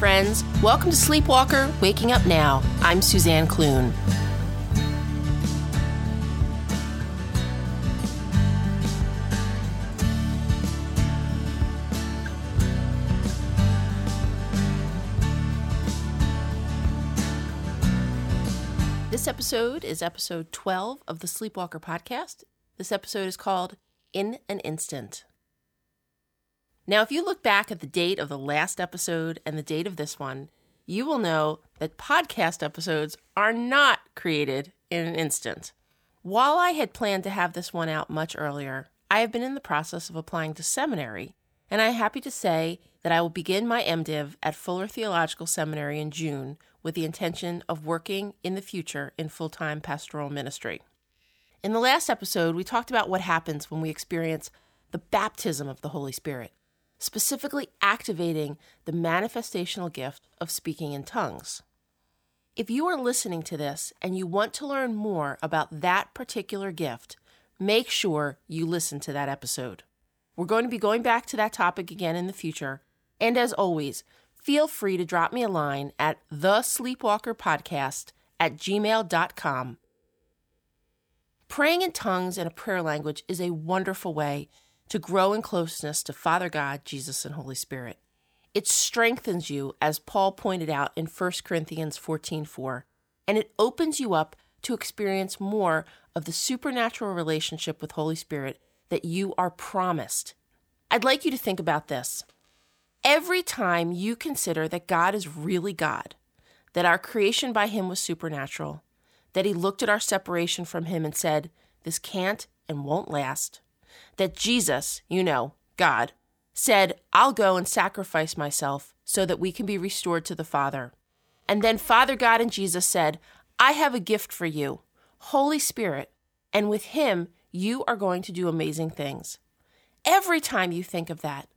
friends. Welcome to Sleepwalker Waking Up Now. I'm Suzanne Clune. This episode is episode 12 of the Sleepwalker podcast. This episode is called In an Instant. Now, if you look back at the date of the last episode and the date of this one, you will know that podcast episodes are not created in an instant. While I had planned to have this one out much earlier, I have been in the process of applying to seminary, and I'm happy to say that I will begin my MDiv at Fuller Theological Seminary in June with the intention of working in the future in full time pastoral ministry. In the last episode, we talked about what happens when we experience the baptism of the Holy Spirit, specifically activating the manifestational gift of speaking in tongues. If you are listening to this and you want to learn more about that particular gift, make sure you listen to that episode. We're going to be going back to that topic again in the future. And as always, feel free to drop me a line at the sleepwalker podcast at gmail.com. Praying in tongues and a prayer language is a wonderful way to grow in closeness to Father God, Jesus, and Holy Spirit. It strengthens you, as Paul pointed out in 1 Corinthians 14:4, and it opens you up to experience more of the supernatural relationship with Holy Spirit that you are promised. I'd like you to think about this. Every time you consider that God is really God, that our creation by Him was supernatural, that He looked at our separation from Him and said, This can't and won't last, that Jesus, you know, God, said, I'll go and sacrifice myself so that we can be restored to the Father. And then Father God and Jesus said, I have a gift for you, Holy Spirit, and with Him you are going to do amazing things. Every time you think of that,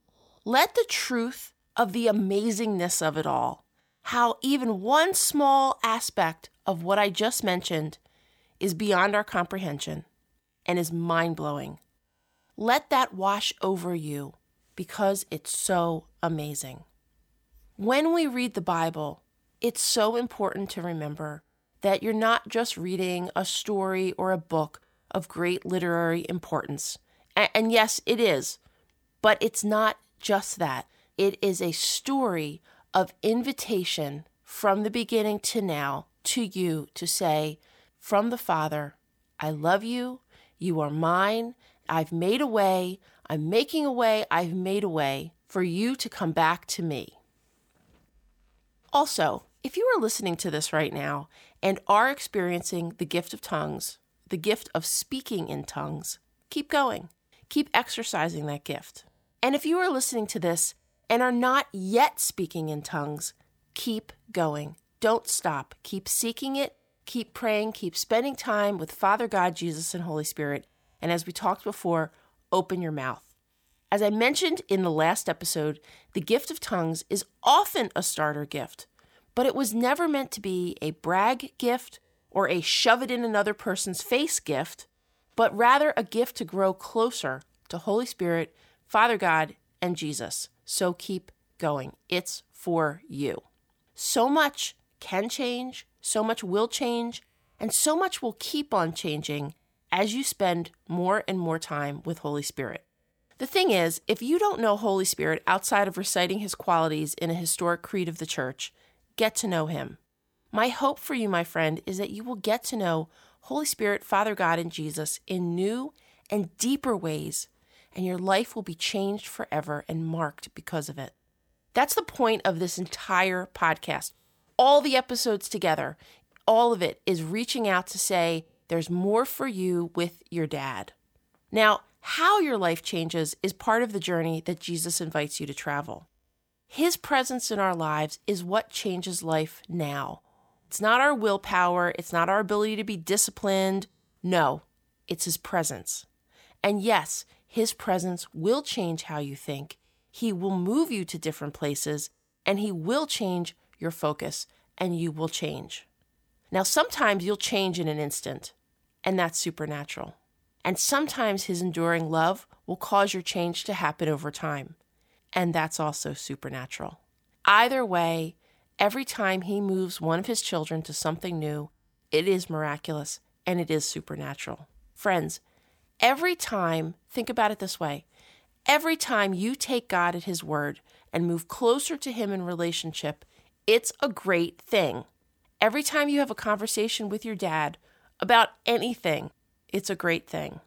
let the truth of the amazingness of it all, how even one small aspect of what I just mentioned is beyond our comprehension and is mind blowing. Let that wash over you because it's so amazing. When we read the Bible, it's so important to remember that you're not just reading a story or a book of great literary importance. And yes, it is, but it's not just that. It is a story of invitation from the beginning to now to you to say, from the Father, I love you, you are mine, I've made a way, I'm making a way, I've made a way for you to come back to me. Also, if you are listening to this right now and are experiencing the gift of tongues, the gift of speaking in tongues, keep going. Keep exercising that gift. And if you are listening to this and are not yet speaking in tongues, keep going. Don't stop. Keep seeking it. Keep praying. Keep spending time with Father God, Jesus, and Holy Spirit. And as we talked before, open your mouth. As I mentioned in the last episode, the gift of tongues is often a starter gift, but it was never meant to be a brag gift or a shove it in another person's face gift, but rather a gift to grow closer to Holy Spirit Father God, and Jesus. So keep going. It's for you. So much can change, so much will change, and so much will keep on changing as you spend more and more time with Holy Spirit. The thing is, if you don't know Holy Spirit outside of reciting his qualities in a historic creed of the church, get to know him. My hope for you, my friend, is that you will get to know Holy Spirit, Father God, and Jesus in new and deeper ways and your life will be changed forever and marked because of it. That's the point of this entire podcast. All the episodes together, all of it is reaching out to say, there's more for you with your dad. Now, how your life changes is part of the journey that Jesus invites you to travel. His presence in our lives is what changes life now. It's not our willpower, it's not our ability to be disciplined. No, it's His presence. And yes, his presence will change how you think. He will move you to different places and He will change your focus and you will change. Now, sometimes you'll change in an instant, and that's supernatural. And sometimes His enduring love will cause your change to happen over time, and that's also supernatural. Either way, every time he moves one of his children to something new, it is miraculous and it is supernatural. Friends, every time, think about it this way every time you take God at his word and move closer to him in relationship, it's a great thing. Every time you have a conversation with your dad about anything, it's a great thing.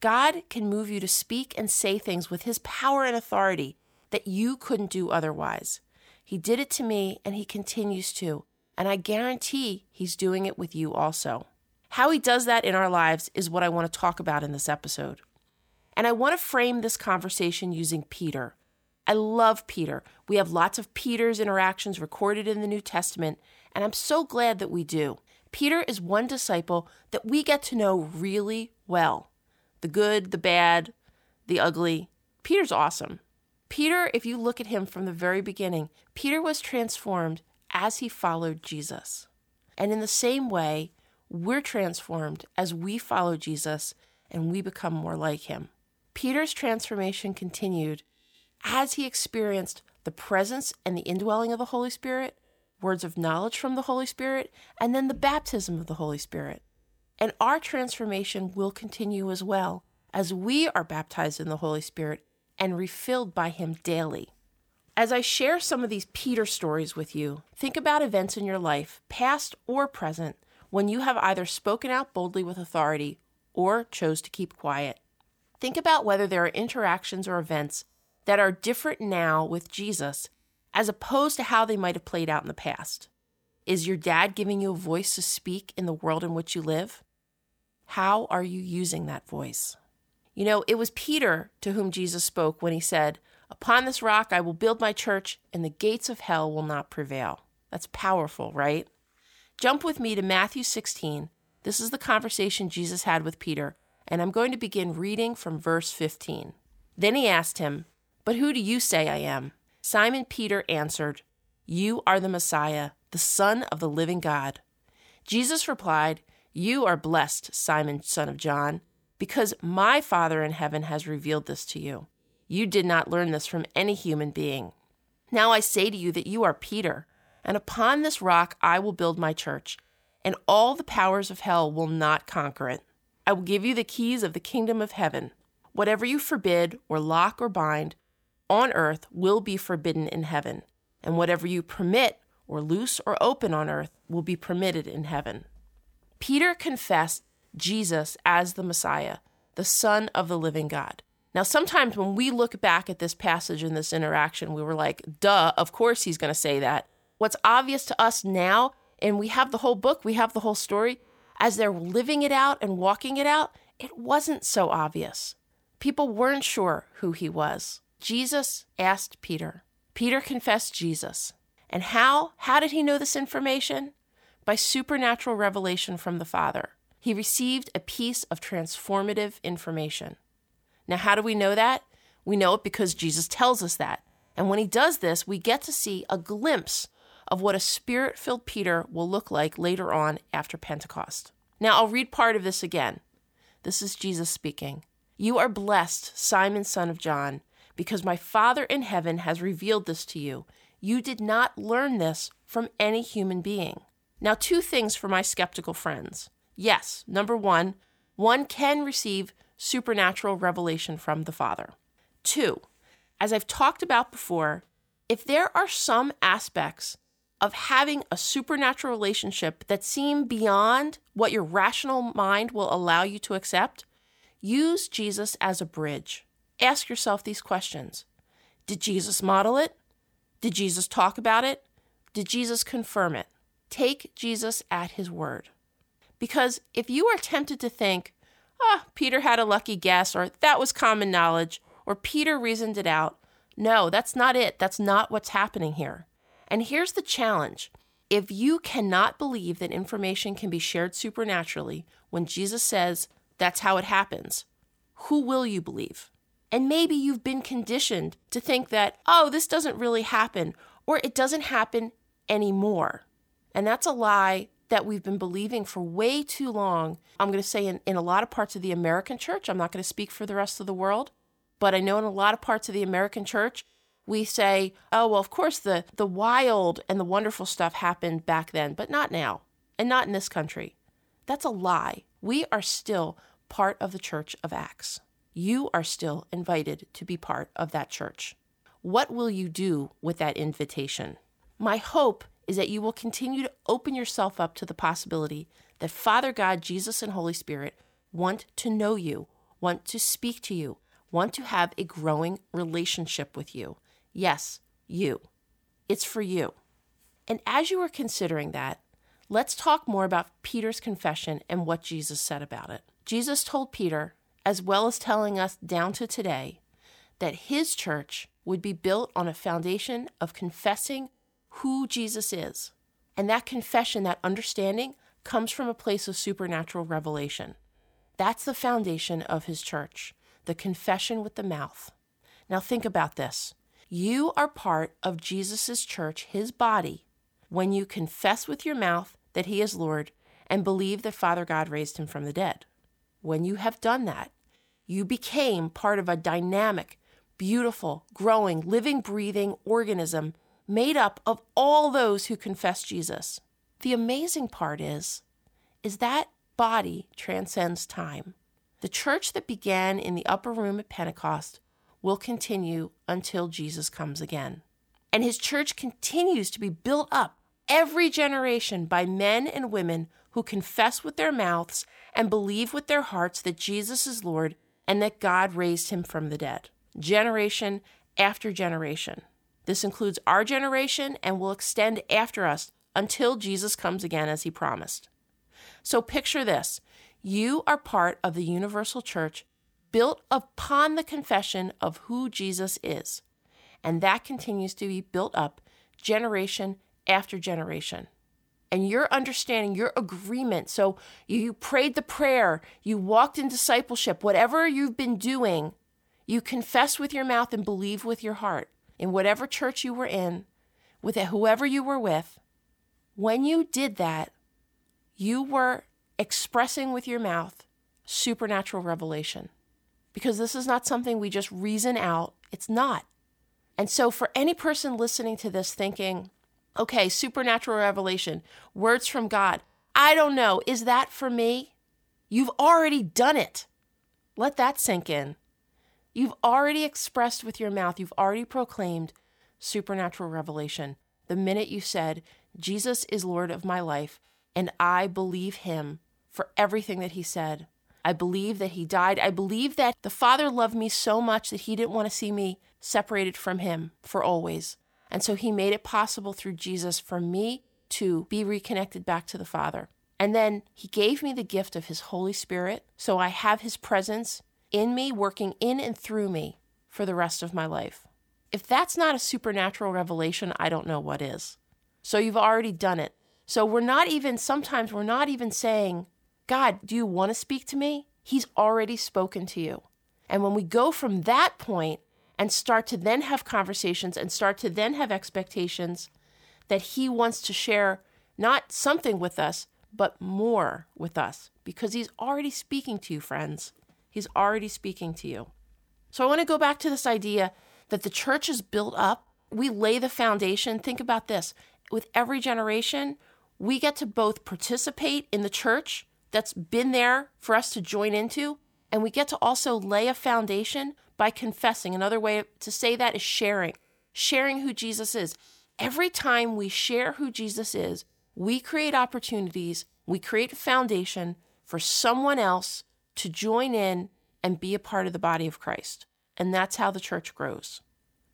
God can move you to speak and say things with his power and authority that you couldn't do otherwise. He did it to me and he continues to, and I guarantee he's doing it with you also. How he does that in our lives is what I want to talk about in this episode. And I want to frame this conversation using Peter. I love Peter. We have lots of Peter's interactions recorded in the New Testament, and I'm so glad that we do. Peter is one disciple that we get to know really well the good, the bad, the ugly. Peter's awesome. Peter, if you look at him from the very beginning, Peter was transformed as he followed Jesus. And in the same way, we're transformed as we follow Jesus and we become more like him. Peter's transformation continued as he experienced the presence and the indwelling of the Holy Spirit, words of knowledge from the Holy Spirit, and then the baptism of the Holy Spirit. And our transformation will continue as well as we are baptized in the Holy Spirit and refilled by Him daily. As I share some of these Peter stories with you, think about events in your life, past or present, when you have either spoken out boldly with authority or chose to keep quiet. Think about whether there are interactions or events that are different now with Jesus as opposed to how they might have played out in the past. Is your dad giving you a voice to speak in the world in which you live? How are you using that voice? You know, it was Peter to whom Jesus spoke when he said, Upon this rock I will build my church, and the gates of hell will not prevail. That's powerful, right? Jump with me to Matthew 16. This is the conversation Jesus had with Peter, and I'm going to begin reading from verse 15. Then he asked him, But who do you say I am? Simon Peter answered, You are the Messiah, the Son of the living God. Jesus replied, You are blessed, Simon, son of John because my Father in heaven has revealed this to you. You did not learn this from any human being. Now I say to you that you are Peter, and upon this rock I will build my church, and all the powers of hell will not conquer it. I will give you the keys of the kingdom of heaven. Whatever you forbid, or lock, or bind on earth will be forbidden in heaven, and whatever you permit, or loose, or open on earth will be permitted in heaven. Peter confessed Jesus as the Messiah, the Son of the living God. Now, sometimes when we look back at this passage and this interaction, we were like, duh, of course he's going to say that. What's obvious to us now, and we have the whole book, we have the whole story, as they're living it out and walking it out, it wasn't so obvious. People weren't sure who he was. Jesus asked Peter. Peter confessed Jesus. And how? How did he know this information? By supernatural revelation from the Father he received a piece of transformative information. Now, how do we know that? We know it because Jesus tells us that. And when he does this, we get to see a glimpse of what a spirit filled Peter will look like later on after Pentecost. Now, I'll read part of this again. This is Jesus speaking. You are blessed, Simon, son of John, because my Father in heaven has revealed this to you. You did not learn this from any human being. Now, two things for my skeptical friends. Yes, number one, one can receive supernatural revelation from the Father. Two, as I've talked about before, if there are some aspects of having a supernatural relationship that seem beyond what your rational mind will allow you to accept, use Jesus as a bridge. Ask yourself these questions Did Jesus model it? Did Jesus talk about it? Did Jesus confirm it? Take Jesus at his word. Because if you are tempted to think, ah, oh, Peter had a lucky guess, or that was common knowledge, or Peter reasoned it out, no, that's not it. That's not what's happening here. And here's the challenge if you cannot believe that information can be shared supernaturally when Jesus says that's how it happens, who will you believe? And maybe you've been conditioned to think that, oh, this doesn't really happen, or it doesn't happen anymore. And that's a lie that we've been believing for way too long. I'm going to say in, in a lot of parts of the American church, I'm not going to speak for the rest of the world, but I know in a lot of parts of the American church, we say, oh, well, of course, the, the wild and the wonderful stuff happened back then, but not now, and not in this country. That's a lie. We are still part of the church of Acts. You are still invited to be part of that church. What will you do with that invitation? My hope is that you will continue to open yourself up to the possibility that Father God, Jesus, and Holy Spirit want to know you, want to speak to you, want to have a growing relationship with you. Yes, you. It's for you. And as you are considering that, let's talk more about Peter's confession and what Jesus said about it. Jesus told Peter, as well as telling us down to today, that his church would be built on a foundation of confessing who Jesus is. And that confession, that understanding, comes from a place of supernatural revelation. That's the foundation of his church, the confession with the mouth. Now think about this. You are part of Jesus' church, his body, when you confess with your mouth that he is Lord and believe that Father God raised him from the dead. When you have done that, you became part of a dynamic, beautiful, growing, living, breathing organism made up of all those who confess Jesus. The amazing part is is that body transcends time. The church that began in the upper room at Pentecost will continue until Jesus comes again. And his church continues to be built up every generation by men and women who confess with their mouths and believe with their hearts that Jesus is Lord and that God raised him from the dead, generation after generation. This includes our generation and will extend after us until Jesus comes again as he promised. So picture this you are part of the universal church built upon the confession of who Jesus is. And that continues to be built up generation after generation. And your understanding, your agreement. So you prayed the prayer, you walked in discipleship, whatever you've been doing, you confess with your mouth and believe with your heart in whatever church you were in, with whoever you were with. When you did that, you were expressing with your mouth supernatural revelation because this is not something we just reason out. It's not. And so, for any person listening to this thinking, okay, supernatural revelation, words from God, I don't know, is that for me? You've already done it. Let that sink in. You've already expressed with your mouth, you've already proclaimed supernatural revelation. The minute you said, Jesus is Lord of my life, and I believe him for everything that he said. I believe that he died. I believe that the Father loved me so much that he didn't want to see me separated from him for always. And so he made it possible through Jesus for me to be reconnected back to the Father. And then he gave me the gift of his Holy Spirit. So I have his presence in me, working in and through me for the rest of my life. If that's not a supernatural revelation, I don't know what is. So you've already done it. So we're not even, sometimes we're not even saying, God, do you want to speak to me? He's already spoken to you. And when we go from that point and start to then have conversations and start to then have expectations that He wants to share not something with us, but more with us, because He's already speaking to you, friends. He's already speaking to you. So I want to go back to this idea that the church is built up. We lay the foundation. Think about this with every generation, we get to both participate in the church that's been there for us to join into. And we get to also lay a foundation by confessing. Another way to say that is sharing, sharing who Jesus is. Every time we share who Jesus is, we create opportunities, we create a foundation for someone else to join in and be a part of the body of Christ. And that's how the church grows.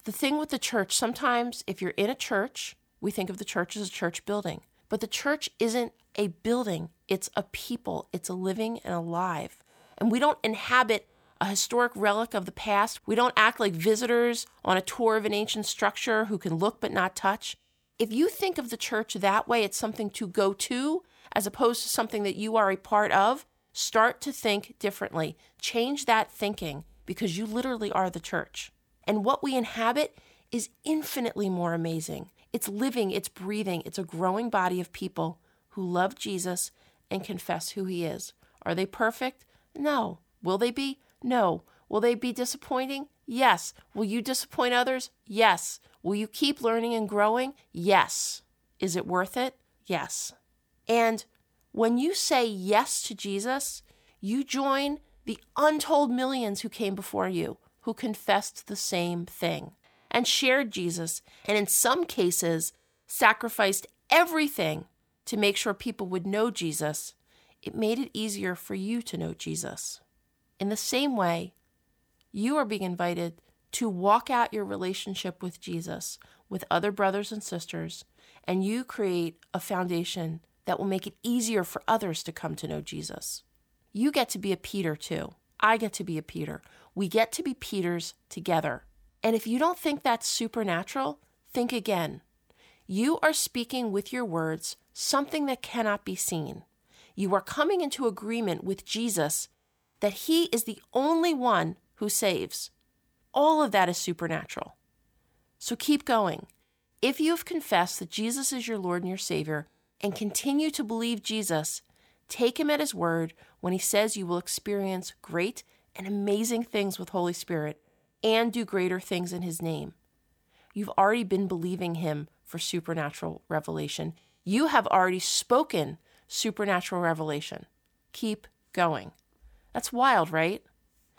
The thing with the church, sometimes if you're in a church, we think of the church as a church building. But the church isn't a building, it's a people, it's a living and alive. And we don't inhabit a historic relic of the past. We don't act like visitors on a tour of an ancient structure who can look but not touch. If you think of the church that way, it's something to go to as opposed to something that you are a part of. Start to think differently. Change that thinking because you literally are the church. And what we inhabit is infinitely more amazing. It's living, it's breathing, it's a growing body of people who love Jesus and confess who he is. Are they perfect? No. Will they be? No. Will they be disappointing? Yes. Will you disappoint others? Yes. Will you keep learning and growing? Yes. Is it worth it? Yes. And when you say yes to Jesus, you join the untold millions who came before you who confessed the same thing and shared Jesus, and in some cases, sacrificed everything to make sure people would know Jesus. It made it easier for you to know Jesus. In the same way, you are being invited to walk out your relationship with Jesus with other brothers and sisters, and you create a foundation that will make it easier for others to come to know Jesus. You get to be a Peter too. I get to be a Peter. We get to be Peters together. And if you don't think that's supernatural, think again. You are speaking with your words something that cannot be seen. You are coming into agreement with Jesus that He is the only one who saves. All of that is supernatural. So keep going. If you have confessed that Jesus is your Lord and your Savior and continue to believe Jesus, take Him at His word when He says you will experience great and amazing things with Holy Spirit and do greater things in His name. You've already been believing Him for supernatural revelation. You have already spoken supernatural revelation. Keep going. That's wild, right?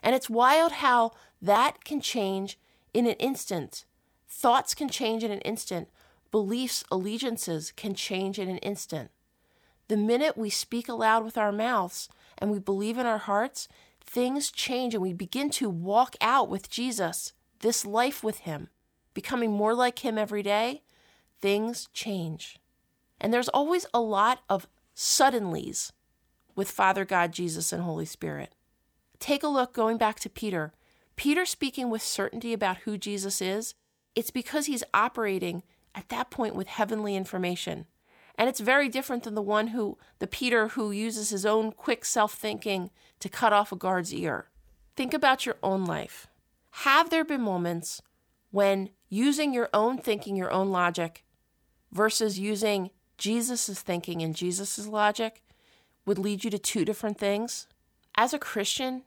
And it's wild how that can change in an instant. Thoughts can change in an instant. Beliefs, allegiances can change in an instant. The minute we speak aloud with our mouths and we believe in our hearts, things change and we begin to walk out with Jesus, this life with Him, becoming more like Him every day. Things change. And there's always a lot of suddenlies with Father God, Jesus, and Holy Spirit. Take a look going back to Peter. Peter speaking with certainty about who Jesus is, it's because he's operating at that point with heavenly information. And it's very different than the one who, the Peter who uses his own quick self thinking to cut off a guard's ear. Think about your own life. Have there been moments when using your own thinking, your own logic, versus using Jesus' thinking and Jesus' logic would lead you to two different things? As a Christian,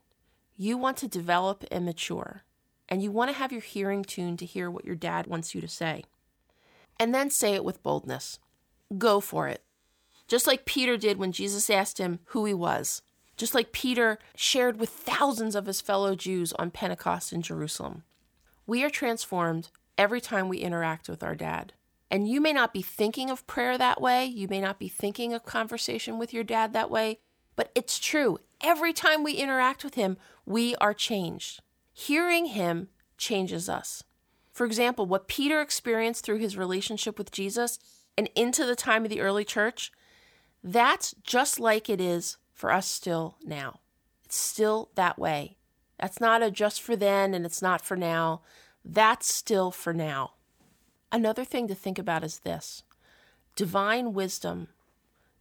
you want to develop and mature, and you want to have your hearing tuned to hear what your dad wants you to say. And then say it with boldness. Go for it. Just like Peter did when Jesus asked him who he was. Just like Peter shared with thousands of his fellow Jews on Pentecost in Jerusalem. We are transformed every time we interact with our dad. And you may not be thinking of prayer that way. You may not be thinking of conversation with your dad that way, but it's true. Every time we interact with him, we are changed. Hearing him changes us. For example, what Peter experienced through his relationship with Jesus and into the time of the early church, that's just like it is for us still now. It's still that way. That's not a just for then and it's not for now. That's still for now. Another thing to think about is this divine wisdom,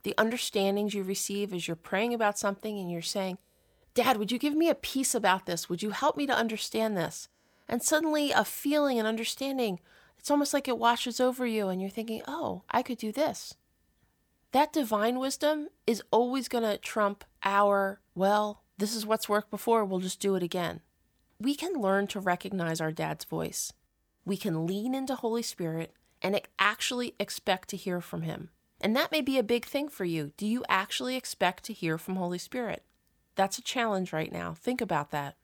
the understandings you receive as you're praying about something and you're saying, Dad, would you give me a peace about this? Would you help me to understand this? And suddenly a feeling and understanding, it's almost like it washes over you and you're thinking, oh, I could do this. That divine wisdom is always going to trump our, well, this is what's worked before, we'll just do it again. We can learn to recognize our dad's voice. We can lean into Holy Spirit and actually expect to hear from him. And that may be a big thing for you. Do you actually expect to hear from Holy Spirit? That's a challenge right now. Think about that.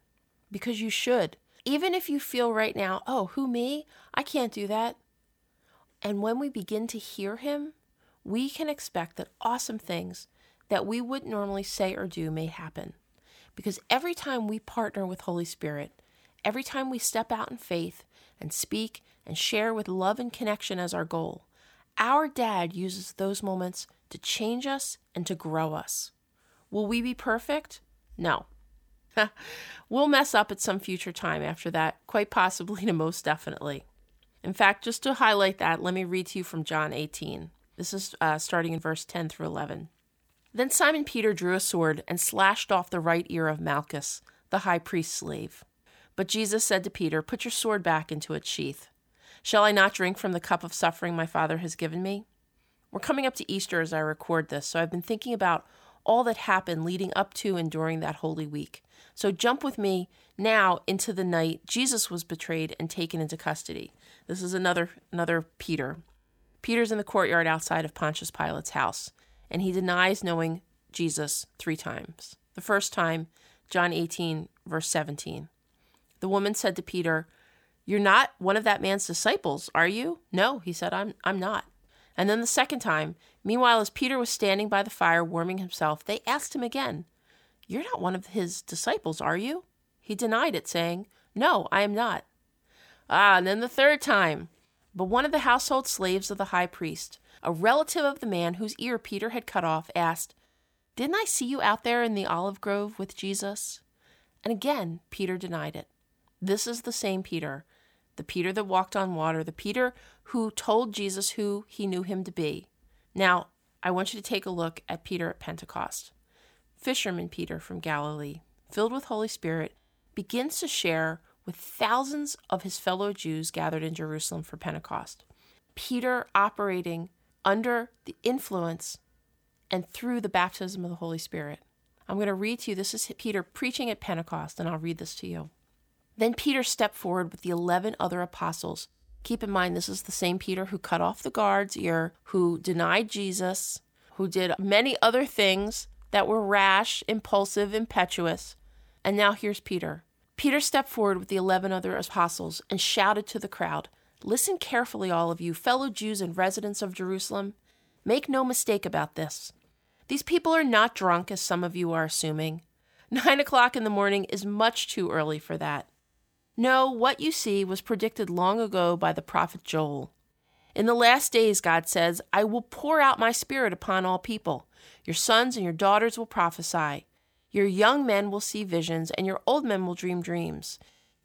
Because you should. Even if you feel right now, oh, who me? I can't do that. And when we begin to hear Him, we can expect that awesome things that we wouldn't normally say or do may happen. Because every time we partner with Holy Spirit, every time we step out in faith and speak and share with love and connection as our goal, our dad uses those moments to change us and to grow us. Will we be perfect? No. we'll mess up at some future time after that, quite possibly to most definitely. In fact, just to highlight that, let me read to you from John 18. This is uh, starting in verse 10 through 11. Then Simon Peter drew a sword and slashed off the right ear of Malchus, the high priest's slave. But Jesus said to Peter, Put your sword back into its sheath. Shall I not drink from the cup of suffering my Father has given me? We're coming up to Easter as I record this, so I've been thinking about all that happened leading up to and during that Holy Week. So jump with me now into the night Jesus was betrayed and taken into custody. This is another another Peter. Peter's in the courtyard outside of Pontius Pilate's house, and he denies knowing Jesus three times. The first time, John 18, verse 17. The woman said to Peter, You're not one of that man's disciples, are you? No, he said, I'm, I'm not. And then the second time, meanwhile, as Peter was standing by the fire warming himself, they asked him again, You're not one of his disciples, are you? He denied it, saying, No, I am not. Ah, and then the third time. But one of the household slaves of the high priest, a relative of the man whose ear Peter had cut off, asked, Didn't I see you out there in the olive grove with Jesus? And again, Peter denied it. This is the same Peter, the Peter that walked on water, the Peter who told Jesus who he knew him to be. Now, I want you to take a look at Peter at Pentecost. Fisherman Peter from Galilee, filled with Holy Spirit, begins to share with thousands of his fellow Jews gathered in Jerusalem for Pentecost. Peter operating under the influence and through the baptism of the Holy Spirit. I'm going to read to you. This is Peter preaching at Pentecost, and I'll read this to you. Then Peter stepped forward with the 11 other apostles. Keep in mind, this is the same Peter who cut off the guard's ear, who denied Jesus, who did many other things that were rash, impulsive, impetuous. And now here's Peter. Peter stepped forward with the 11 other apostles and shouted to the crowd Listen carefully, all of you, fellow Jews and residents of Jerusalem. Make no mistake about this. These people are not drunk, as some of you are assuming. Nine o'clock in the morning is much too early for that. No, what you see was predicted long ago by the prophet Joel. In the last days, God says, I will pour out my spirit upon all people. Your sons and your daughters will prophesy. Your young men will see visions, and your old men will dream dreams.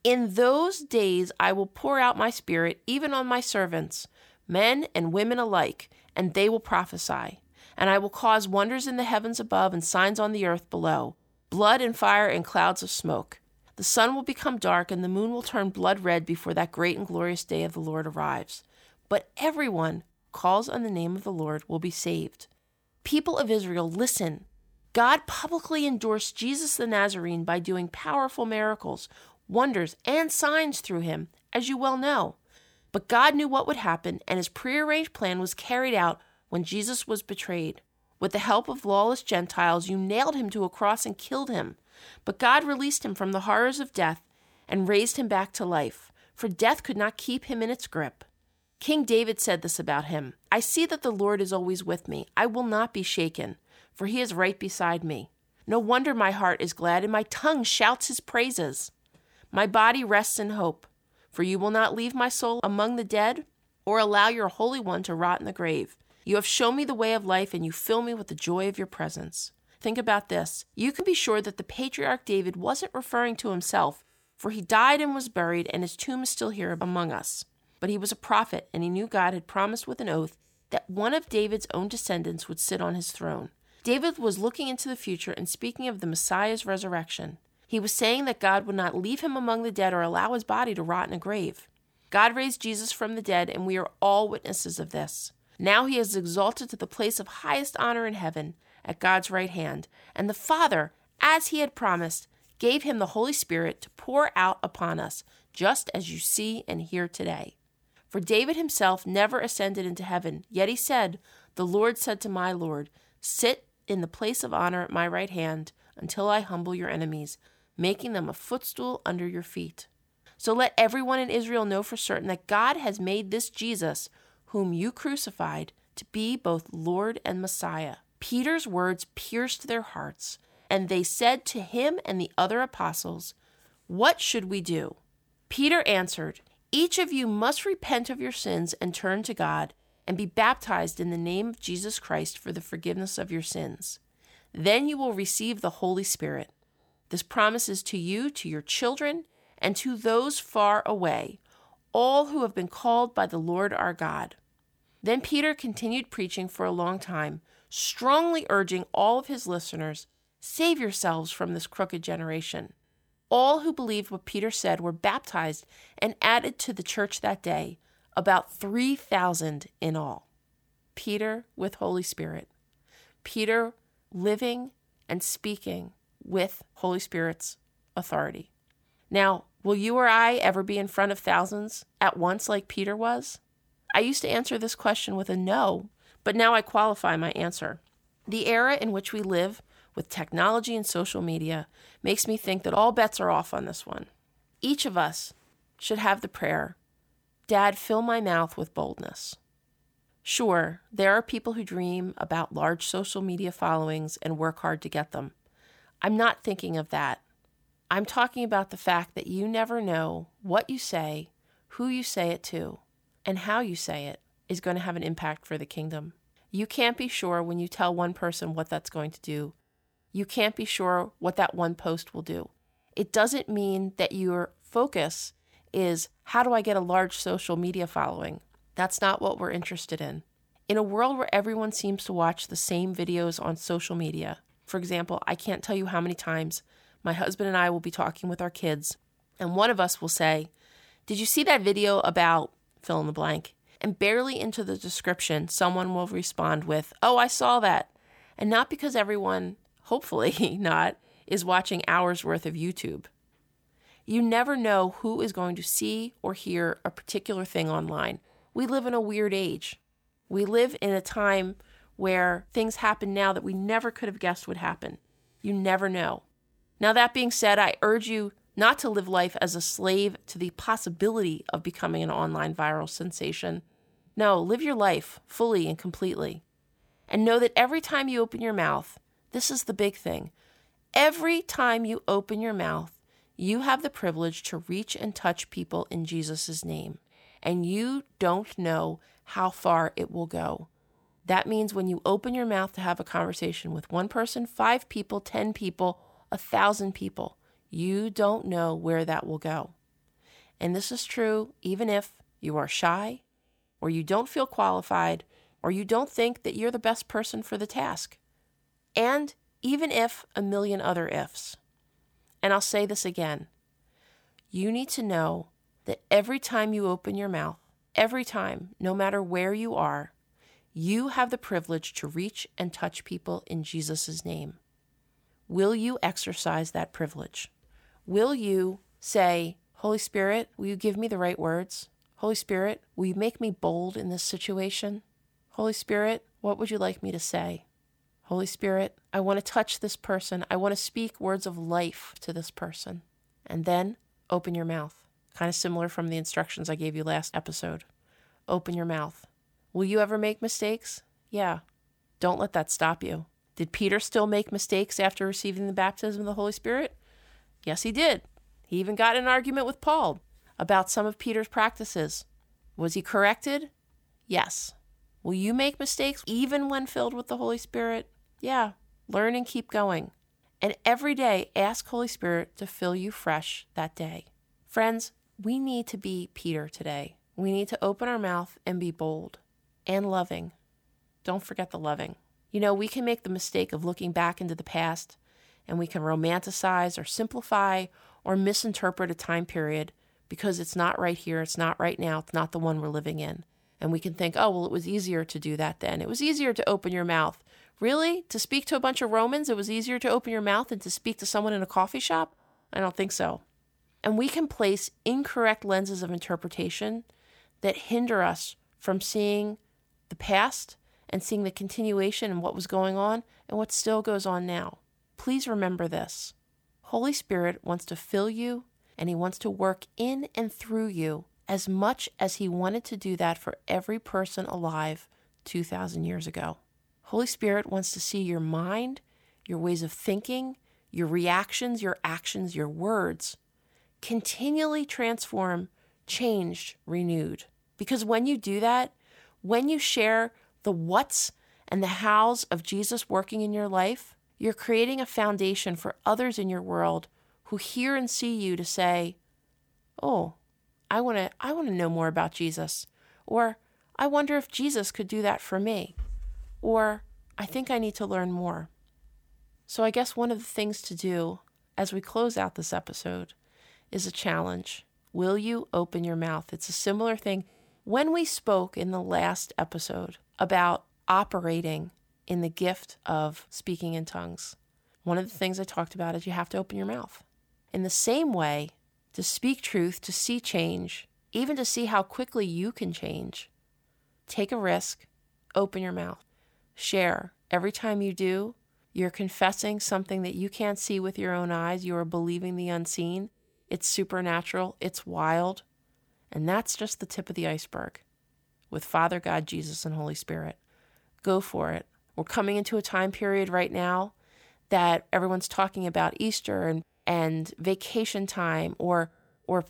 In those days I will pour out my spirit even on my servants, men and women alike, and they will prophesy. And I will cause wonders in the heavens above and signs on the earth below blood and fire and clouds of smoke. The sun will become dark and the moon will turn blood red before that great and glorious day of the Lord arrives. But everyone calls on the name of the Lord will be saved. People of Israel, listen. God publicly endorsed Jesus the Nazarene by doing powerful miracles, wonders, and signs through him, as you well know. But God knew what would happen, and his prearranged plan was carried out when Jesus was betrayed. With the help of lawless Gentiles, you nailed him to a cross and killed him. But God released him from the horrors of death and raised him back to life, for death could not keep him in its grip. King David said this about him I see that the Lord is always with me. I will not be shaken, for he is right beside me. No wonder my heart is glad and my tongue shouts his praises. My body rests in hope, for you will not leave my soul among the dead or allow your Holy One to rot in the grave. You have shown me the way of life, and you fill me with the joy of your presence. Think about this. You can be sure that the patriarch David wasn't referring to himself, for he died and was buried, and his tomb is still here among us. But he was a prophet, and he knew God had promised with an oath that one of David's own descendants would sit on his throne. David was looking into the future and speaking of the Messiah's resurrection. He was saying that God would not leave him among the dead or allow his body to rot in a grave. God raised Jesus from the dead, and we are all witnesses of this. Now he is exalted to the place of highest honor in heaven at God's right hand. And the Father, as he had promised, gave him the Holy Spirit to pour out upon us, just as you see and hear today. For David himself never ascended into heaven, yet he said, The Lord said to my Lord, Sit in the place of honor at my right hand until I humble your enemies, making them a footstool under your feet. So let everyone in Israel know for certain that God has made this Jesus, whom you crucified, to be both Lord and Messiah. Peter's words pierced their hearts, and they said to him and the other apostles, What should we do? Peter answered, Each of you must repent of your sins and turn to God, and be baptized in the name of Jesus Christ for the forgiveness of your sins. Then you will receive the Holy Spirit. This promise is to you, to your children, and to those far away, all who have been called by the Lord our God. Then Peter continued preaching for a long time strongly urging all of his listeners save yourselves from this crooked generation. All who believed what Peter said were baptized and added to the church that day, about 3,000 in all. Peter with Holy Spirit. Peter living and speaking with Holy Spirit's authority. Now, will you or I ever be in front of thousands at once like Peter was? I used to answer this question with a no, but now I qualify my answer. The era in which we live with technology and social media makes me think that all bets are off on this one. Each of us should have the prayer Dad, fill my mouth with boldness. Sure, there are people who dream about large social media followings and work hard to get them. I'm not thinking of that. I'm talking about the fact that you never know what you say, who you say it to, and how you say it is going to have an impact for the kingdom. You can't be sure when you tell one person what that's going to do. You can't be sure what that one post will do. It doesn't mean that your focus is how do I get a large social media following? That's not what we're interested in. In a world where everyone seems to watch the same videos on social media, for example, I can't tell you how many times my husband and I will be talking with our kids, and one of us will say, Did you see that video about fill in the blank? And barely into the description, someone will respond with, Oh, I saw that. And not because everyone, hopefully not, is watching hours worth of YouTube. You never know who is going to see or hear a particular thing online. We live in a weird age. We live in a time where things happen now that we never could have guessed would happen. You never know. Now, that being said, I urge you not to live life as a slave to the possibility of becoming an online viral sensation. No, live your life fully and completely. And know that every time you open your mouth, this is the big thing. Every time you open your mouth, you have the privilege to reach and touch people in Jesus' name and you don't know how far it will go. That means when you open your mouth to have a conversation with one person, five people, 10 people, a thousand people, you don't know where that will go. And this is true even if you are shy, or you don't feel qualified, or you don't think that you're the best person for the task. And even if a million other ifs. And I'll say this again you need to know that every time you open your mouth, every time, no matter where you are, you have the privilege to reach and touch people in Jesus' name. Will you exercise that privilege? Will you say, Holy Spirit, will you give me the right words? Holy Spirit, will you make me bold in this situation? Holy Spirit, what would you like me to say? Holy Spirit, I want to touch this person. I want to speak words of life to this person. And then open your mouth. Kind of similar from the instructions I gave you last episode. Open your mouth. Will you ever make mistakes? Yeah. Don't let that stop you. Did Peter still make mistakes after receiving the baptism of the Holy Spirit? Yes, he did. He even got in an argument with Paul about some of Peter's practices. Was he corrected? Yes. Will you make mistakes even when filled with the Holy Spirit? Yeah. Learn and keep going. And every day, ask Holy Spirit to fill you fresh that day. Friends, we need to be Peter today. We need to open our mouth and be bold and loving. Don't forget the loving. You know, we can make the mistake of looking back into the past and we can romanticize or simplify or misinterpret a time period because it's not right here, it's not right now, it's not the one we're living in. And we can think, oh, well, it was easier to do that then. It was easier to open your mouth. Really? To speak to a bunch of Romans, it was easier to open your mouth than to speak to someone in a coffee shop? I don't think so. And we can place incorrect lenses of interpretation that hinder us from seeing the past and seeing the continuation and what was going on and what still goes on now. Please remember this Holy Spirit wants to fill you and He wants to work in and through you as much as He wanted to do that for every person alive 2,000 years ago. Holy Spirit wants to see your mind, your ways of thinking, your reactions, your actions, your words continually transform, changed, renewed. Because when you do that, when you share the what's and the how's of Jesus working in your life, you're creating a foundation for others in your world who hear and see you to say, "Oh, I want to I want to know more about Jesus." Or, "I wonder if Jesus could do that for me." Or, "I think I need to learn more." So I guess one of the things to do as we close out this episode is a challenge. Will you open your mouth? It's a similar thing. When we spoke in the last episode about operating in the gift of speaking in tongues. One of the things I talked about is you have to open your mouth. In the same way, to speak truth, to see change, even to see how quickly you can change, take a risk, open your mouth, share. Every time you do, you're confessing something that you can't see with your own eyes. You are believing the unseen. It's supernatural, it's wild. And that's just the tip of the iceberg with Father God, Jesus, and Holy Spirit. Go for it. We're coming into a time period right now that everyone's talking about Easter and, and vacation time or or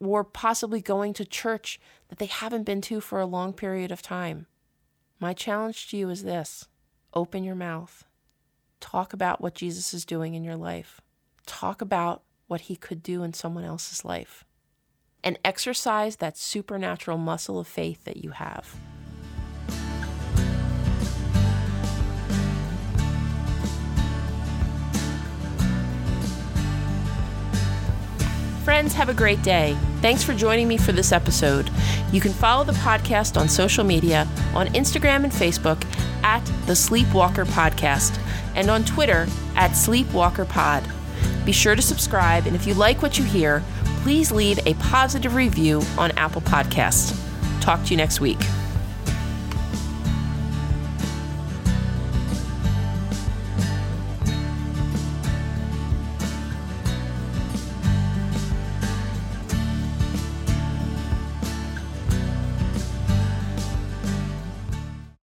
or possibly going to church that they haven't been to for a long period of time. My challenge to you is this. Open your mouth. Talk about what Jesus is doing in your life. Talk about what he could do in someone else's life. And exercise that supernatural muscle of faith that you have. Friends, have a great day. Thanks for joining me for this episode. You can follow the podcast on social media on Instagram and Facebook at the Sleepwalker Podcast and on Twitter at SleepwalkerPod. Be sure to subscribe, and if you like what you hear, please leave a positive review on Apple Podcasts. Talk to you next week.